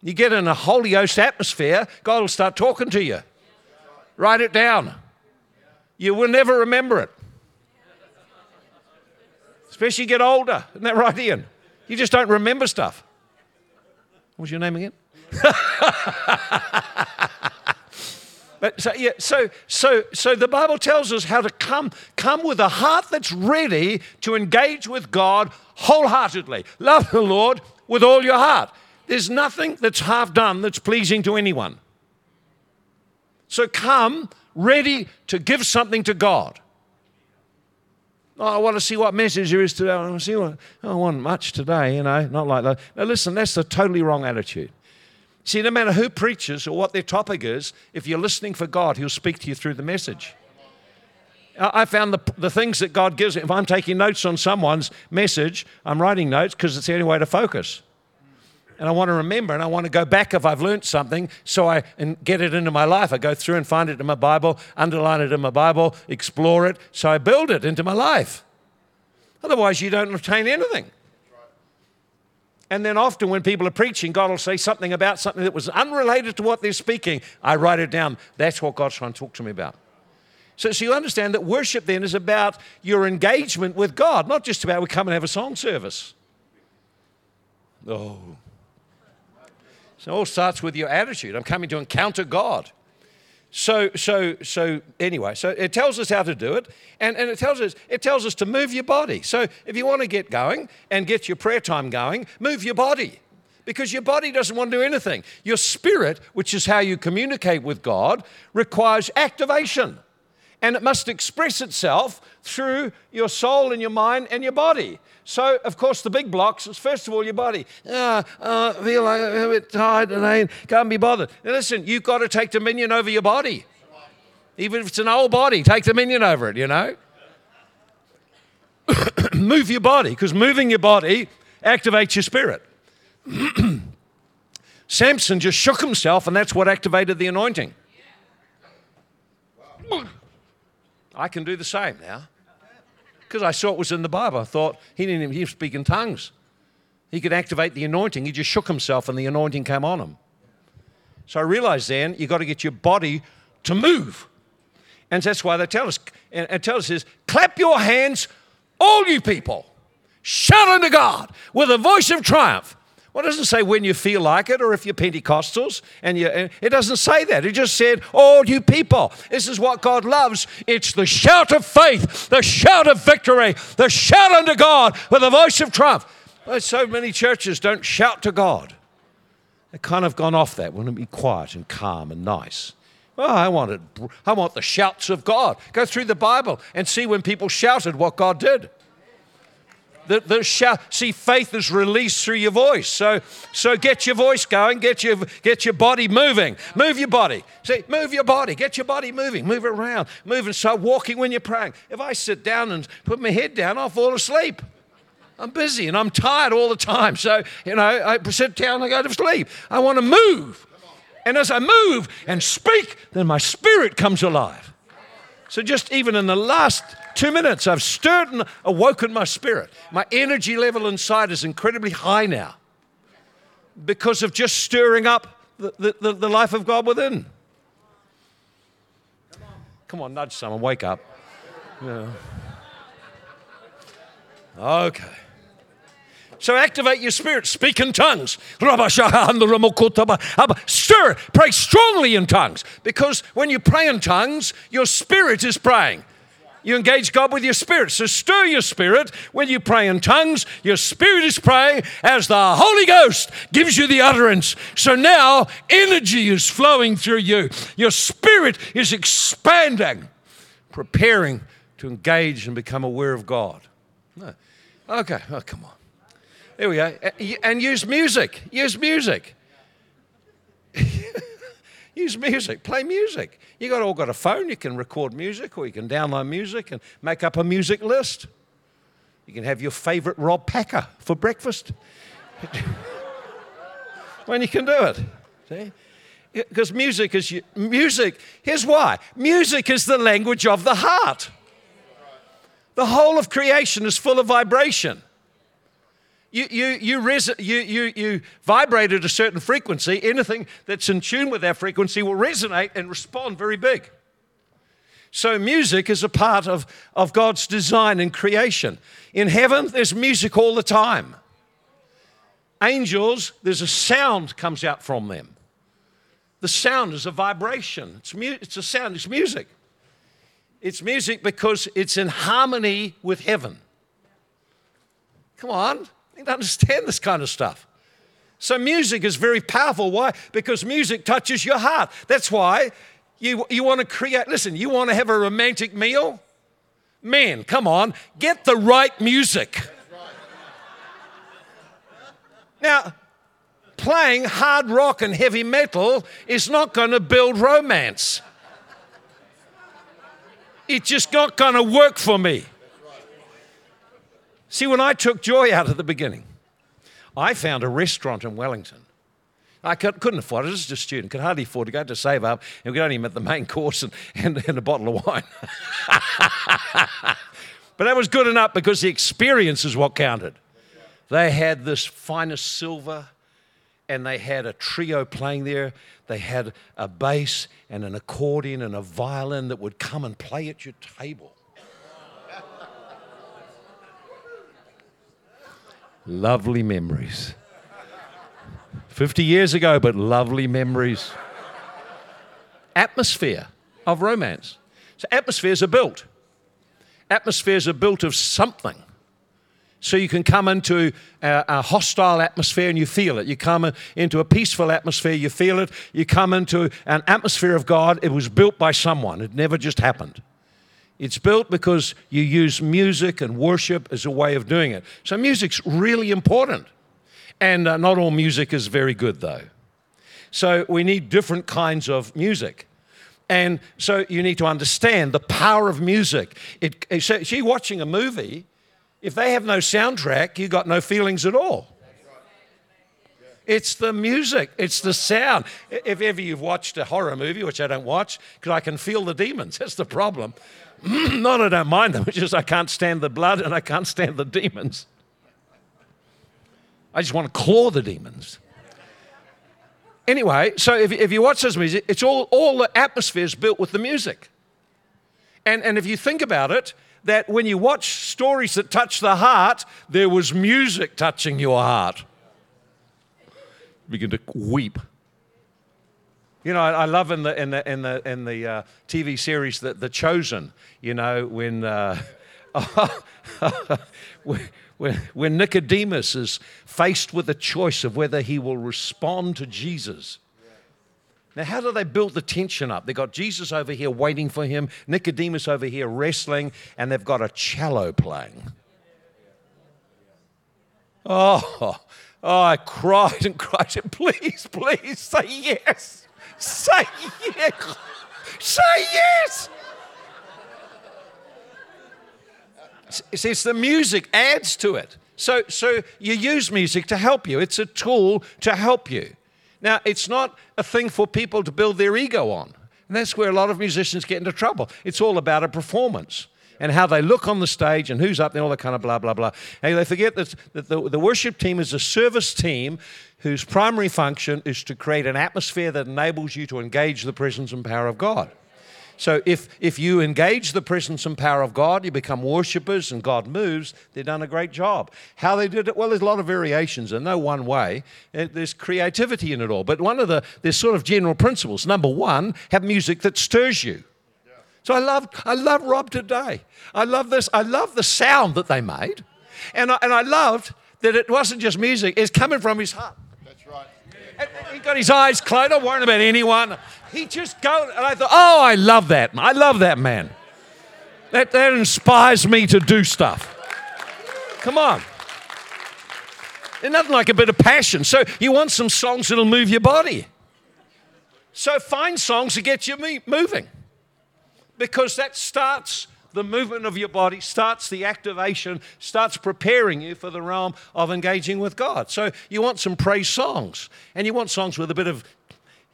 You get in a Holy Ghost atmosphere, God will start talking to you. Write it down. You will never remember it. Especially you get older. Isn't that right, Ian? You just don't remember stuff. What's your name again? but so yeah, so so so the Bible tells us how to come come with a heart that's ready to engage with God wholeheartedly. Love the Lord with all your heart. There's nothing that's half done that's pleasing to anyone. So come ready to give something to God. Oh, I want to see what message there is today. I want to see what, I want much today, you know, not like that. Now, listen, that's the totally wrong attitude. See, no matter who preaches or what their topic is, if you're listening for God, He'll speak to you through the message. I found the, the things that God gives, if I'm taking notes on someone's message, I'm writing notes because it's the only way to focus. And I want to remember and I want to go back if I've learned something so I and get it into my life. I go through and find it in my Bible, underline it in my Bible, explore it, so I build it into my life. Otherwise, you don't obtain anything. And then often when people are preaching, God will say something about something that was unrelated to what they're speaking. I write it down. That's what God's trying to talk to me about. So, so you understand that worship then is about your engagement with God, not just about we come and have a song service. Oh. It all starts with your attitude. I'm coming to encounter God. So, so, so anyway, so it tells us how to do it, and, and it tells us it tells us to move your body. So if you want to get going and get your prayer time going, move your body. Because your body doesn't want to do anything. Your spirit, which is how you communicate with God, requires activation. And it must express itself through your soul and your mind and your body. So, of course, the big blocks is first of all your body. Ah, uh, I feel like I'm a bit tired and I can't be bothered. Now, listen, you've got to take dominion over your body. Even if it's an old body, take dominion over it, you know? Move your body, because moving your body activates your spirit. Samson just shook himself, and that's what activated the anointing. I can do the same now because I saw it was in the Bible. I thought he didn't even speak in tongues. He could activate the anointing. He just shook himself and the anointing came on him. So I realized then you've got to get your body to move. And that's why they tell us, and it tells us, clap your hands, all you people. Shout unto God with a voice of triumph. Well, it doesn't say when you feel like it or if you're Pentecostals. And you, it doesn't say that. It just said, all you people. This is what God loves. It's the shout of faith, the shout of victory, the shout unto God with a voice of triumph. Well, so many churches don't shout to God. They've kind of gone off that. Want to be quiet and calm and nice. Well, I want it. I want the shouts of God. Go through the Bible and see when people shouted what God did the, the shout. See, faith is released through your voice. So, so get your voice going, get your, get your body moving. Move your body. See, move your body, get your body moving, move around, move and start walking when you're praying. If I sit down and put my head down, I'll fall asleep. I'm busy and I'm tired all the time. So, you know, I sit down, I go to sleep. I want to move. And as I move and speak, then my spirit comes alive. So, just even in the last two minutes, I've stirred and awoken my spirit. My energy level inside is incredibly high now because of just stirring up the, the, the life of God within. Come on, nudge someone, wake up. Yeah. Okay. So activate your spirit. Speak in tongues. Stir. Pray strongly in tongues. Because when you pray in tongues, your spirit is praying. You engage God with your spirit. So stir your spirit when you pray in tongues. Your spirit is praying as the Holy Ghost gives you the utterance. So now energy is flowing through you. Your spirit is expanding, preparing to engage and become aware of God. Okay, oh, come on. There we go. Uh, and use music. Use music. use music. Play music. You got all got a phone. You can record music, or you can download music and make up a music list. You can have your favorite Rob Packer for breakfast. when you can do it, see? Because music is music. Here's why: music is the language of the heart. The whole of creation is full of vibration you, you, you, res- you, you, you vibrate at a certain frequency, anything that's in tune with that frequency will resonate and respond very big. So, music is a part of, of God's design and creation. In heaven, there's music all the time. Angels, there's a sound comes out from them. The sound is a vibration. It's, mu- it's a sound, it's music. It's music because it's in harmony with heaven. Come on need to understand this kind of stuff. So, music is very powerful. Why? Because music touches your heart. That's why you, you want to create, listen, you want to have a romantic meal? Man, come on, get the right music. Now, playing hard rock and heavy metal is not going to build romance. It's just not going to work for me. See, when I took Joy out at the beginning, I found a restaurant in Wellington. I could, not afford it. Just a student, could hardly afford to go to save up, and we could only get the main course and, and, and a bottle of wine. but that was good enough because the experience is what counted. They had this finest silver, and they had a trio playing there. They had a bass and an accordion and a violin that would come and play at your table. Lovely memories. 50 years ago, but lovely memories. Atmosphere of romance. So, atmospheres are built. Atmospheres are built of something. So, you can come into a, a, hostile atmosphere and you feel it. You come into a peaceful atmosphere, you feel it. You come into an atmosphere of God, it was built by someone, it never just happened. It's built because you use music and worship as a way of doing it. So, music's really important. And uh, not all music is very good, though. So we need different kinds of music. And so you need to understand the power of music. It, so, so you're watching a movie, if they have no soundtrack, you've got no feelings at all. It's the music, it's the sound. If ever you've watched a horror movie, which I don't watch, because I can feel the demons, that's the problem. Not I don't mind them, it's just I can't stand the blood and I can't stand the demons. I just want to claw the demons. Anyway, so if, if you watch this music, it's all, all the atmosphere is built with the music. And, and if you think about it, that when you watch stories that touch the heart, there was music touching your heart. Begin to weep. You know, I, I love in the in the in the in the uh, TV series the, the Chosen. You know, when uh, when, when Nicodemus is faced with a choice of whether he will respond to Jesus. Now, how do they build the tension up? They've got Jesus over here waiting for him, Nicodemus over here wrestling, and they've got a cello playing. Oh, oh, I cried and cried. Please, please say yes. Say yes. Say yes. It's the music adds to it. So, so you use music to help you. It's a tool to help you. Now, it's not a thing for people to build their ego on. And that's where a lot of musicians get into trouble. It's all about a performance and how they look on the stage and who's up there, all that kind of blah, blah, blah. And they forget that, that the, the worship team is a service team whose primary function is to create an atmosphere that enables you to engage the presence and power of God. So if, if you engage the presence and power of God, you become worshippers and God moves, they've done a great job. How they did it? Well, there's a lot of variations and no one way. Uh, there's creativity in it all. But one of the, there's sort of general principles. Number one, have music that stirs you. So I love, I love Rob today. I love this. I love the sound that they made. And I, and I loved that it wasn't just music, it's coming from his heart. He got his eyes closed, not worrying about anyone. He just go, and I thought, oh, I love that. I love that man. That, that inspires me to do stuff. Come on. There's nothing like a bit of passion. So you want some songs that'll move your body. So find songs that get you moving. Because that starts the movement of your body, starts the activation, starts preparing you for the realm of engaging with God. So you want some praise songs, and you want songs with a bit of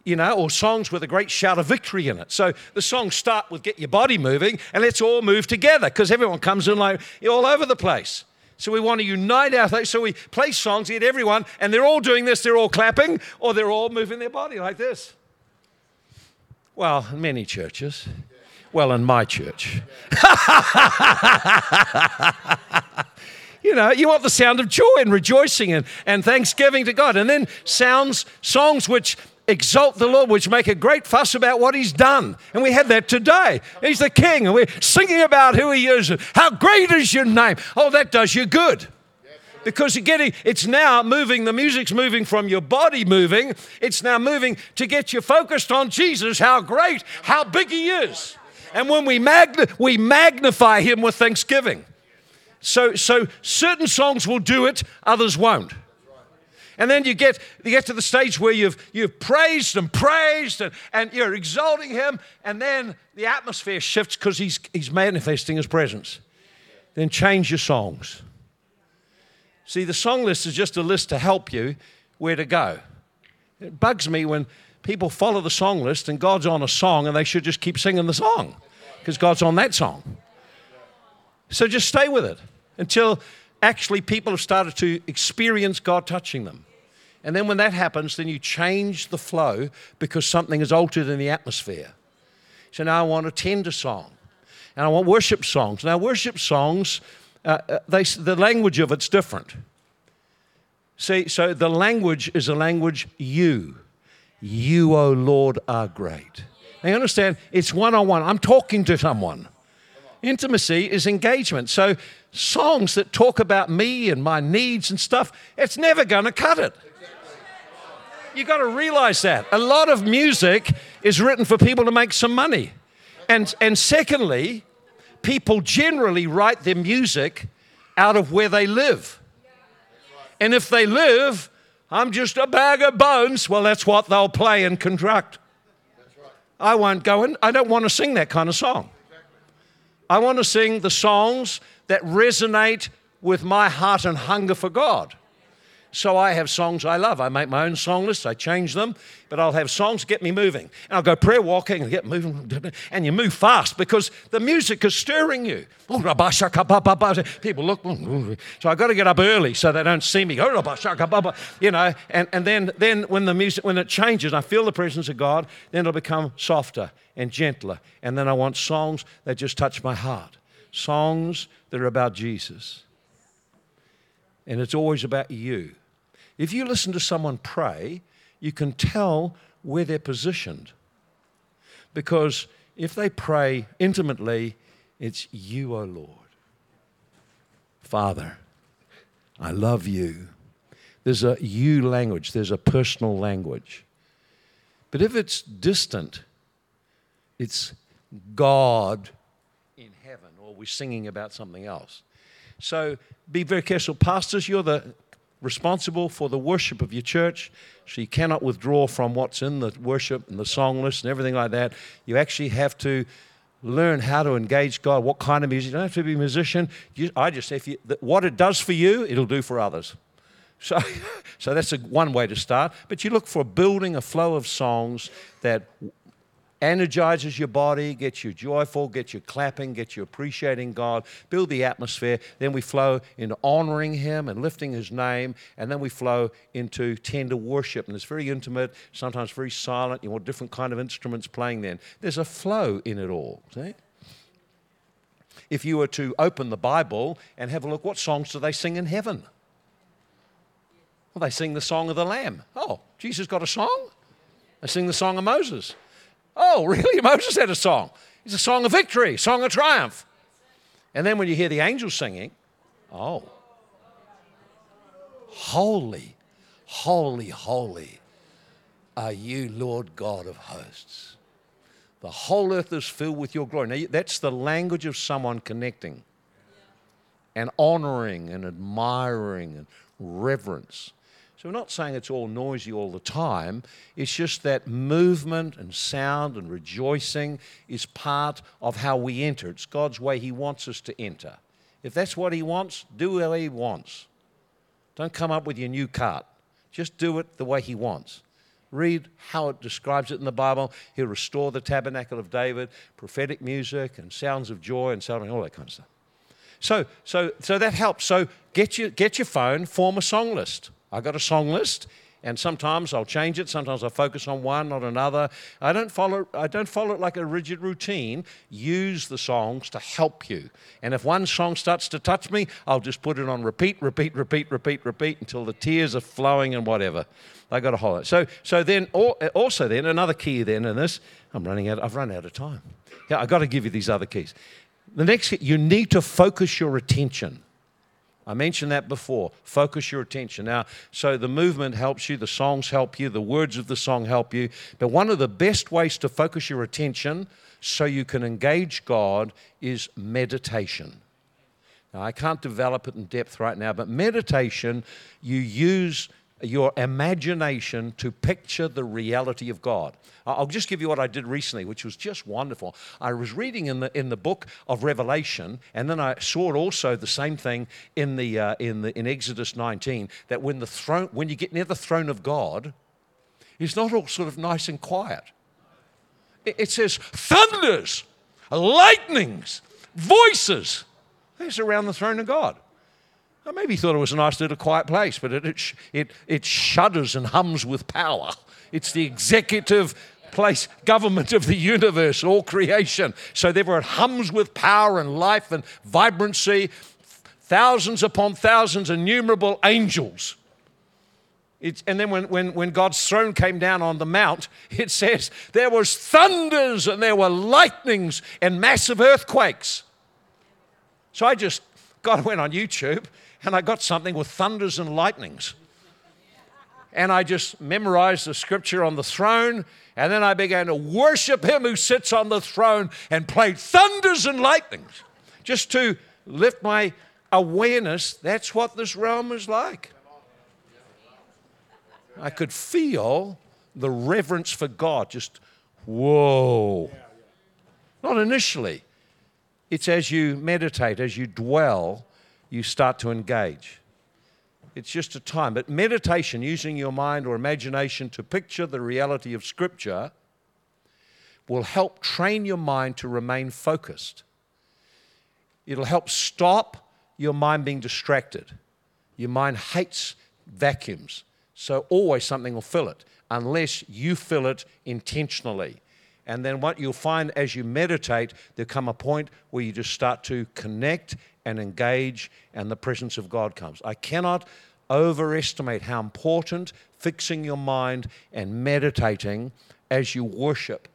you know, or songs with a great shout of victory in it. So the songs start with get your body moving and let's all move together because everyone comes in like all over the place. So we want to unite our things. so we play songs, get everyone, and they're all doing this, they're all clapping, or they're all moving their body like this. Well, many churches. Well, in my church. you know, you want the sound of joy and rejoicing and, and thanksgiving to God. And then sounds, songs which exalt the Lord, which make a great fuss about what He's done. And we had that today. He's the King, and we're singing about who He is. How great is your name? Oh, that does you good. Because you're getting, it's now moving, the music's moving from your body moving, it's now moving to get you focused on Jesus, how great, how big He is. And when we, magn- we magnify Him with thanksgiving. So, so certain songs will do it, others won't. And then you get, you get to the stage where you've, you've praised and praised and, and you're exalting him, and then the atmosphere shifts because he's, he's manifesting his presence. Then change your songs. See, the song list is just a list to help you where to go. It bugs me when people follow the song list and God's on a song and they should just keep singing the song because God's on that song. So just stay with it until actually people have started to experience God touching them. And then when that happens, then you change the flow because something is altered in the atmosphere. So now I want a tender song and I want worship songs. Now, worship songs, uh, uh they, the language of it's different. See, so the language is a language you. You, O oh Lord, are great. Now, you understand? It's one on one. I'm talking to someone. Intimacy is engagement. So, songs that talk about me and my needs and stuff, it's never going to cut it. You've got to realize that. A lot of music is written for people to make some money. And, and secondly, people generally write their music out of where they live. And if they live, I'm just a bag of bones, well, that's what they'll play and construct. I won't go in. I don't want to sing that kind of song. I want to sing the songs that resonate with my heart and hunger for God. So I have songs I love. I make my own song lists, I change them, but I'll have songs get me moving. And I'll go prayer walking and get moving. And you move fast because the music is stirring you. Oh, People look, oh, so I've got to get up early so they don't see me. Oh, you know, and, and then, then when the music, when it changes, I feel the presence of God, then it'll become softer and gentler. And then I want songs that just touch my heart. Songs that are about Jesus. And it's always about you. If you listen to someone pray, you can tell where they're positioned. Because if they pray intimately, it's you, O oh Lord. Father, I love you. There's a you language, there's a personal language. But if it's distant, it's God in heaven, or we're singing about something else. So be very careful. Pastors, you're the responsible for the worship of your church. So you cannot withdraw from what's in the worship and the song list and everything like that. You actually have to learn how to engage God. What kind of music? You don't have to be a musician. You, I just say, if you, what it does for you, it'll do for others. So, so that's a, one way to start. But you look for building a flow of songs that energizes your body, gets you joyful, gets you clapping, gets you appreciating God, build the atmosphere. Then we flow into honoring Him and lifting His name, and then we flow into tender worship. And it's very intimate, sometimes very silent. You want different kind of instruments playing then. There's a flow in it all. See? If you were to open the Bible and have a look, what songs do they sing in heaven? Well, they sing the song of the Lamb. Oh, Jesus got a song? They sing the song of Moses. Oh, really? Moses had a song. It's a song of victory, song of triumph. And then when you hear the angels singing, oh, holy, holy, holy are you, Lord God of hosts. The whole earth is filled with your glory. Now, that's the language of someone connecting and honoring and admiring and reverence. So we're not saying it's all noisy all the time. It's just that movement and sound and rejoicing is part of how we enter. It's God's way He wants us to enter. If that's what He wants, do what He wants. Don't come up with your new cart. Just do it the way He wants. Read how it describes it in the Bible. He'll restore the tabernacle of David, prophetic music and sounds of joy and on, all that kind of stuff. So, so, so that helps. So get your, get your phone, form a song list. I got a song list, and sometimes I'll change it. Sometimes I focus on one, not another. I don't follow. I don't follow it like a rigid routine. Use the songs to help you. And if one song starts to touch me, I'll just put it on repeat, repeat, repeat, repeat, repeat until the tears are flowing and whatever. I got hold it. So, so then also then another key then in this. I'm running out. I've run out of time. Yeah, I got to give you these other keys. The next, you need to focus your attention. I mentioned that before. Focus your attention. Now, so the movement helps you, the songs help you, the words of the song help you. But one of the best ways to focus your attention so you can engage God is meditation. Now, I can't develop it in depth right now, but meditation, you use your imagination to picture the reality of God. I'll just give you what I did recently, which was just wonderful. I was reading in the in the book of Revelation, and then I saw also the same thing in the uh, in the in Exodus 19 that when the throne when you get near the throne of God, it's not all sort of nice and quiet. It, it says thunders, lightnings, voices. It's around the throne of God. I maybe thought it was a nice little quiet place, but it, it, it, it shudders and hums with power. It's the executive place, government of the universe, all creation. So therefore, it hums with power and life and vibrancy. Thousands upon thousands, innumerable angels. It's, and then when, when, when God's throne came down on the mount, it says there was thunders and there were lightnings and massive earthquakes. So I just got went on YouTube and I got something with thunders and lightnings. And I just memorized the scripture on the throne, and then I began to worship him who sits on the throne and played thunders and lightnings just to lift my awareness. That's what this realm is like. I could feel the reverence for God just, whoa. Not initially. It's as you meditate, as you dwell, you start to engage. It's just a time. But meditation, using your mind or imagination to picture the reality of Scripture, will help train your mind to remain focused. It'll help stop your mind being distracted. Your mind hates vacuums, so always something will fill it unless you fill it intentionally. And then what you'll find as you meditate, there'll come a point where you just start to connect and engage, and the presence of God comes. I cannot overestimate how important fixing your mind and meditating as you worship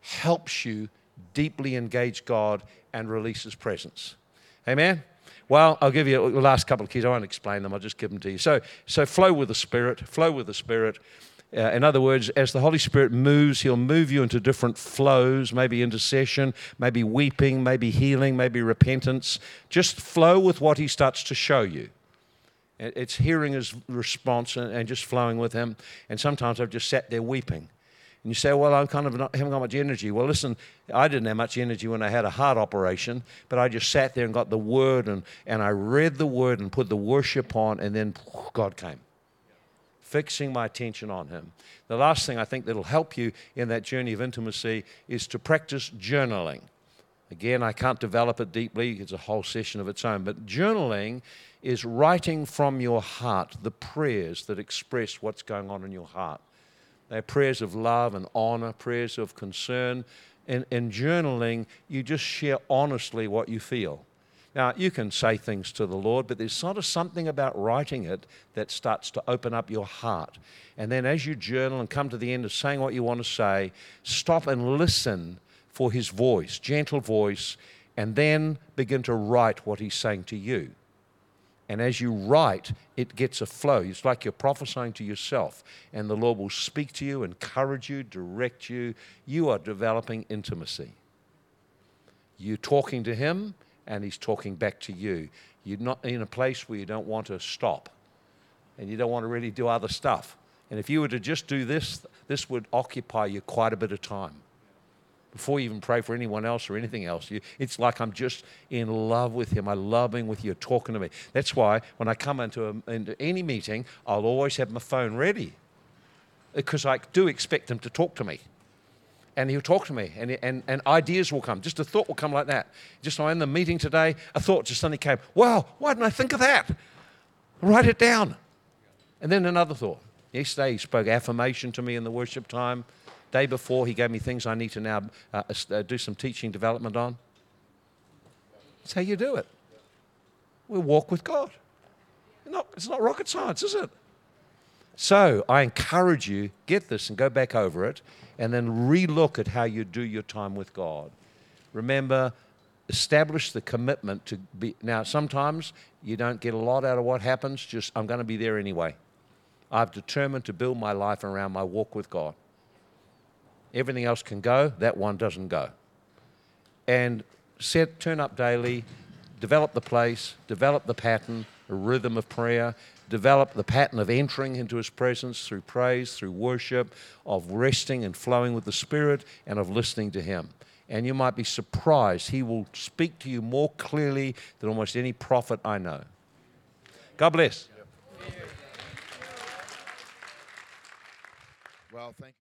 helps you deeply engage God and release His presence. Amen? Well, I'll give you the last couple of keys. I won't explain them, I'll just give them to you. So, so flow with the Spirit, flow with the Spirit. Uh, in other words, as the Holy Spirit moves, He'll move you into different flows, maybe intercession, maybe weeping, maybe healing, maybe repentance. Just flow with what He starts to show you. It's hearing His response and, just flowing with Him. And sometimes I've just sat there weeping. And you say, well, I'm kind of not, haven't got much energy. Well, listen, I didn't have much energy when I had a heart operation, but I just sat there and got the word and, and I read the word and put the worship on, and then God came fixing my attention on Him. The last thing I think that'll help you in that journey of intimacy is to practice journaling. Again, I can't develop it deeply, it's a whole session of its own, but journaling is writing from your heart the prayers that express what's going on in your heart. They're prayers of love and honor, prayers of concern. In, in journaling, you just share honestly what you feel. Now, you can say things to the Lord, but there's sort of something about writing it that starts to open up your heart. And then as you journal and come to the end of saying what you want to say, stop and listen for his voice, gentle voice, and then begin to write what he's saying to you. And as you write, it gets a flow. It's like you're prophesying to yourself, and the Lord will speak to you, encourage you, direct you. You are developing intimacy. You're talking to Him, and He's talking back to you. You're not in a place where you don't want to stop and you don't want to really do other stuff. And if you were to just do this, this would occupy you quite a bit of time. Before you even pray for anyone else or anything else, you, it's like I'm just in love with him. I love being with you, talking to me. That's why when I come into, a, into any meeting, I'll always have my phone ready because I do expect him to talk to me and he'll talk to me and, and, and ideas will come. Just a thought will come like that. Just I'm in the meeting today, a thought just suddenly came, wow, why didn't I think of that? Write it down. And then another thought. Yesterday he spoke affirmation to me in the worship time. Day before he gave me things I need to now uh, uh, do some teaching development on. That's how you do it. We walk with God. Not, it's not rocket science, is it? So I encourage you, get this and go back over it and then relook at how you do your time with God. Remember, establish the commitment to be. Now, sometimes you don't get a lot out of what happens, just I'm going to be there anyway. I've determined to build my life around my walk with God. Everything else can go, that one doesn't go. And set, turn up daily, develop the place, develop the pattern, a rhythm of prayer. Develop the pattern of entering into His presence through praise, through worship, of resting and flowing with the Spirit, and of listening to Him. And you might be surprised, He will speak to you more clearly than almost any prophet I know. God bless. Well, thank